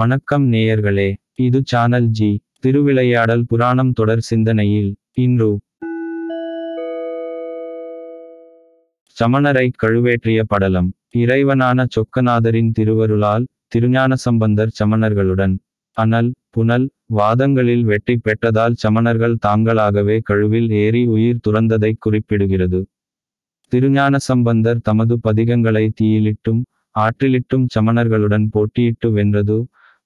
வணக்கம் நேயர்களே இது சானல் ஜி திருவிளையாடல் புராணம் தொடர் சிந்தனையில் இன்று. சமணரை கழுவேற்றிய படலம் இறைவனான சொக்கநாதரின் திருவருளால் திருஞான சம்பந்தர் சமணர்களுடன். அனல் புனல் வாதங்களில் வெற்றி பெற்றதால் சமணர்கள் தாங்களாகவே கழுவில் ஏறி உயிர் துறந்ததை குறிப்பிடுகிறது. திருஞான சம்பந்தர் தமது பதிகங்களை தீயிலிட்டும் ஆற்றிலிட்டும் சமணர்களுடன் போட்டியிட்டு வென்றது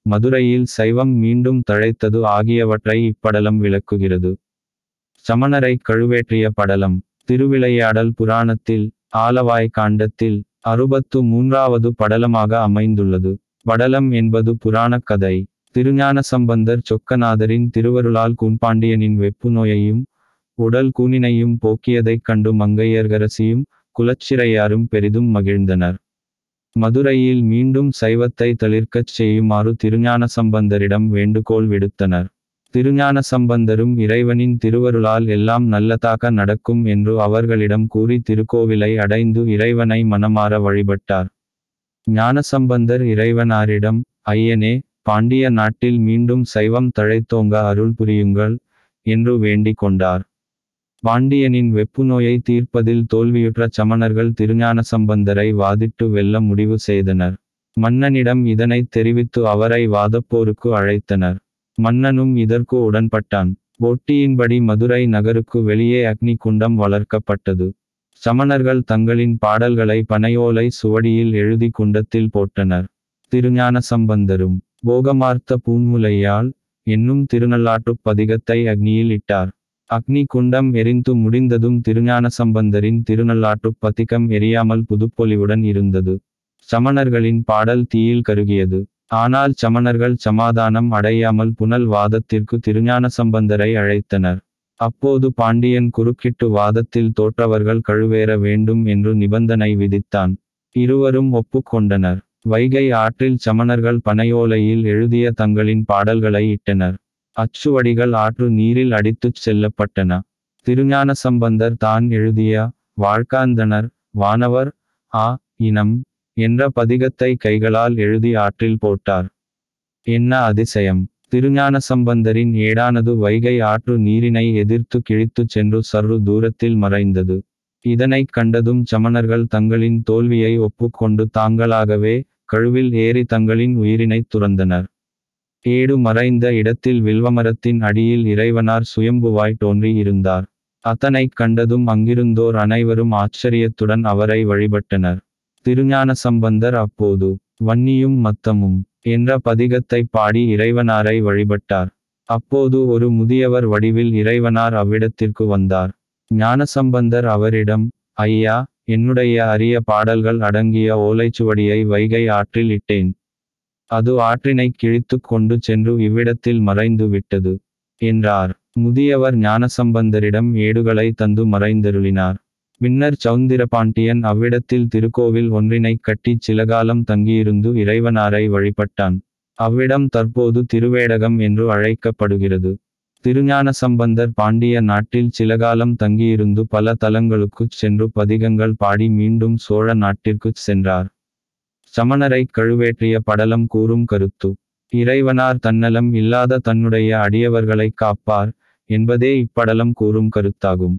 மதுரையில் சைவம் மீண்டும் தழைத்தது ஆகியவற்றை இப்படலம் விளக்குகிறது. சமணரை கழுவேற்றிய படலம். திருவிளையாடல் புராணத்தில் ஆலவாய் காண்டத்தில் அறுபத்து மூன்றாவது படலமாக அமைந்துள்ளது. படலம் என்பது புராணக் கதை. திருஞான சம்பந்தர் சொக்கநாதரின் திருவருளால் குன்பாண்டியனின் வெப்பு நோயையும் உடல் கூனினையும் போக்கியதைக் கண்டு மங்கையர்கரசியும் குலச்சிறையாரும் பெரிதும் மகிழ்ந்தனர். மதுரையில் மீண்டும் சைவத்தை தளிர்க்கச் செய்யுமாறு திருஞான சம்பந்தரிடம் வேண்டுகோள் விடுத்தனர். திருஞான சம்பந்தரும் இறைவனின் திருவருளால் எல்லாம் நல்லதாக நடக்கும் என்று அவர்களிடம் கூறி திருக்கோவிலை அடைந்து இறைவனை மனமாற வழிபட்டார். ஞானசம்பந்தர் இறைவனாரிடம் ஐயனே பாண்டிய நாட்டில் மீண்டும் சைவம் தழைத்தோங்க அருள் புரியுங்கள் என்று வேண்டிக் கொண்டார். பாண்டியனின் வெப்புநோயை தீர்ப்பதில் தோல்வியுற்ற சமணர்கள் திருஞான சம்பந்தரை வாதிட்டு வெல்ல முடிவு செய்தனர். மன்னனிடம் இதனைத் தெரிவித்து அவரை வாதப்போருக்கு அழைத்தனர். மன்னனும் இதற்கு உடன்பட்டான். போட்டியின்படி மதுரை நகருக்கு வெளியே அக்னி குண்டம் வளர்க்கப்பட்டது. சமணர்கள் தங்களின் பாடல்களை பனையோலை சுவடியில் எழுதி குண்டத்தில் போட்டனர். திருஞான சம்பந்தரும் போகமார்த்த பூன்முலையால் என்னும் திருநள்ளாற்றுப் பதிகத்தை அக்னியில் இட்டார். அக்னி குண்டம் எரிந்து முடிந்ததும் திருஞான சம்பந்தரின் திருநள்ளாற்றுப் பதிகம் எரியாமல் புதுப்பொலிவுடன் இருந்தது. சமணர்களின் பாடல் தீயில் கருகியது. ஆனால் சமணர்கள் சமாதானம் அடையாமல் புனல் வாதத்திற்கு திருஞான சம்பந்தரை அழைத்தனர். அப்போது பாண்டியன் குறுக்கிட்டு வாதத்தில் தோற்றவர்கள் கழுவேற வேண்டும் என்று நிபந்தனை விதித்தான். இருவரும் ஒப்புக்கொண்டனர் வைகை ஆற்றில் சமணர்கள் பனையோலையில் எழுதிய தங்களின் பாடல்களை இட்டனர். அச்சுவடிகள் ஆற்று நீரில் அடித்துச் செல்லப்பட்டன. திருஞான சம்பந்தர் தான் எழுதிய வாழ்காந்தனர் வானவர் ஆ இனம் என்ற பதிகத்தை கைகளால் எழுதி ஆற்றில் போட்டார். என்ன அதிசயம்! திருஞான சம்பந்தரின் ஏடானது வைகை ஆற்று நீரினை எதிர்த்து கிழித்துச் சென்று சர்ரு தூரத்தில் மறைந்தது. இதனைக் கண்டதும் சமணர்கள் தங்களின் தோல்வியை ஒப்புக்கொண்டு தாங்களாகவே கழுவில் ஏறி தங்களின் உயிரினைத் துறந்தனர். ஏடு மறைந்த இடத்தில் வில்வமரத்தின் அடியில் இறைவனார் சுயம்புவாய் தோன்றி இருந்தார் அத்தனைக் கண்டதும் அங்கிருந்தோர் அனைவரும் ஆச்சரியத்துடன் அவரை வழிபட்டனர். திருஞான சம்பந்தர் அப்போது வன்னியும் மத்தமும் என்ற பதிகத்தை பாடி இறைவனாரை வழிபட்டார். அப்போது ஒரு முதியவர் வடிவில் இறைவனார் அவ்விடத்திற்கு வந்தார். ஞானசம்பந்தர் அவரிடம் ஐயா என்னுடைய அரிய பாடல்கள் அடங்கிய ஓலைச்சுவடியை வைகை ஆற்றில் இட்டேன். அது ஆற்றினை கிழித்து கொண்டு சென்று இவ்விடத்தில் மறைந்து விட்டது என்றார். முதியவர் ஞானசம்பந்தரிடம் ஏடுகளை தந்து மறைந்தருளினார். பின்னர் சௌந்திரபாண்டியன் அவ்விடத்தில் திருக்கோவில் ஒன்றினைக் கட்டிச் சிலகாலம் தங்கியிருந்து இறைவனாரை வழிபட்டான். அவ்விடம் தற்போது திருவேடகம் என்று அழைக்கப்படுகிறது. திருஞான சம்பந்தர் பாண்டிய நாட்டில் சிலகாலம் தங்கியிருந்து பல தலங்களுக்குச் சென்று பதிகங்கள் பாடி மீண்டும் சோழ நாட்டிற்குச் சென்றார். சமணரைக் கழுவேற்றிய படலம் கூறும் கருத்து. இறைவனார் தன்னலம் இல்லாத தன்னுடைய அடியவர்களை காப்பார் என்பதே இப்படலம் கூறும் கருத்தாகும்.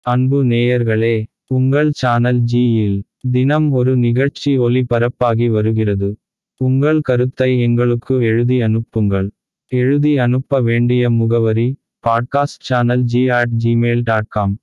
அன்பு நேயர்களே உங்கள் சானல் ஜியில் தினம் ஒரு நிகழ்ச்சி ஒளிபரப்பாகி வருகிறது. உங்கள் கருத்தை எங்களுக்கு எழுதி அனுப்புங்கள். எழுதி அனுப்ப வேண்டிய முகவரி podcast channel g at gmail.com.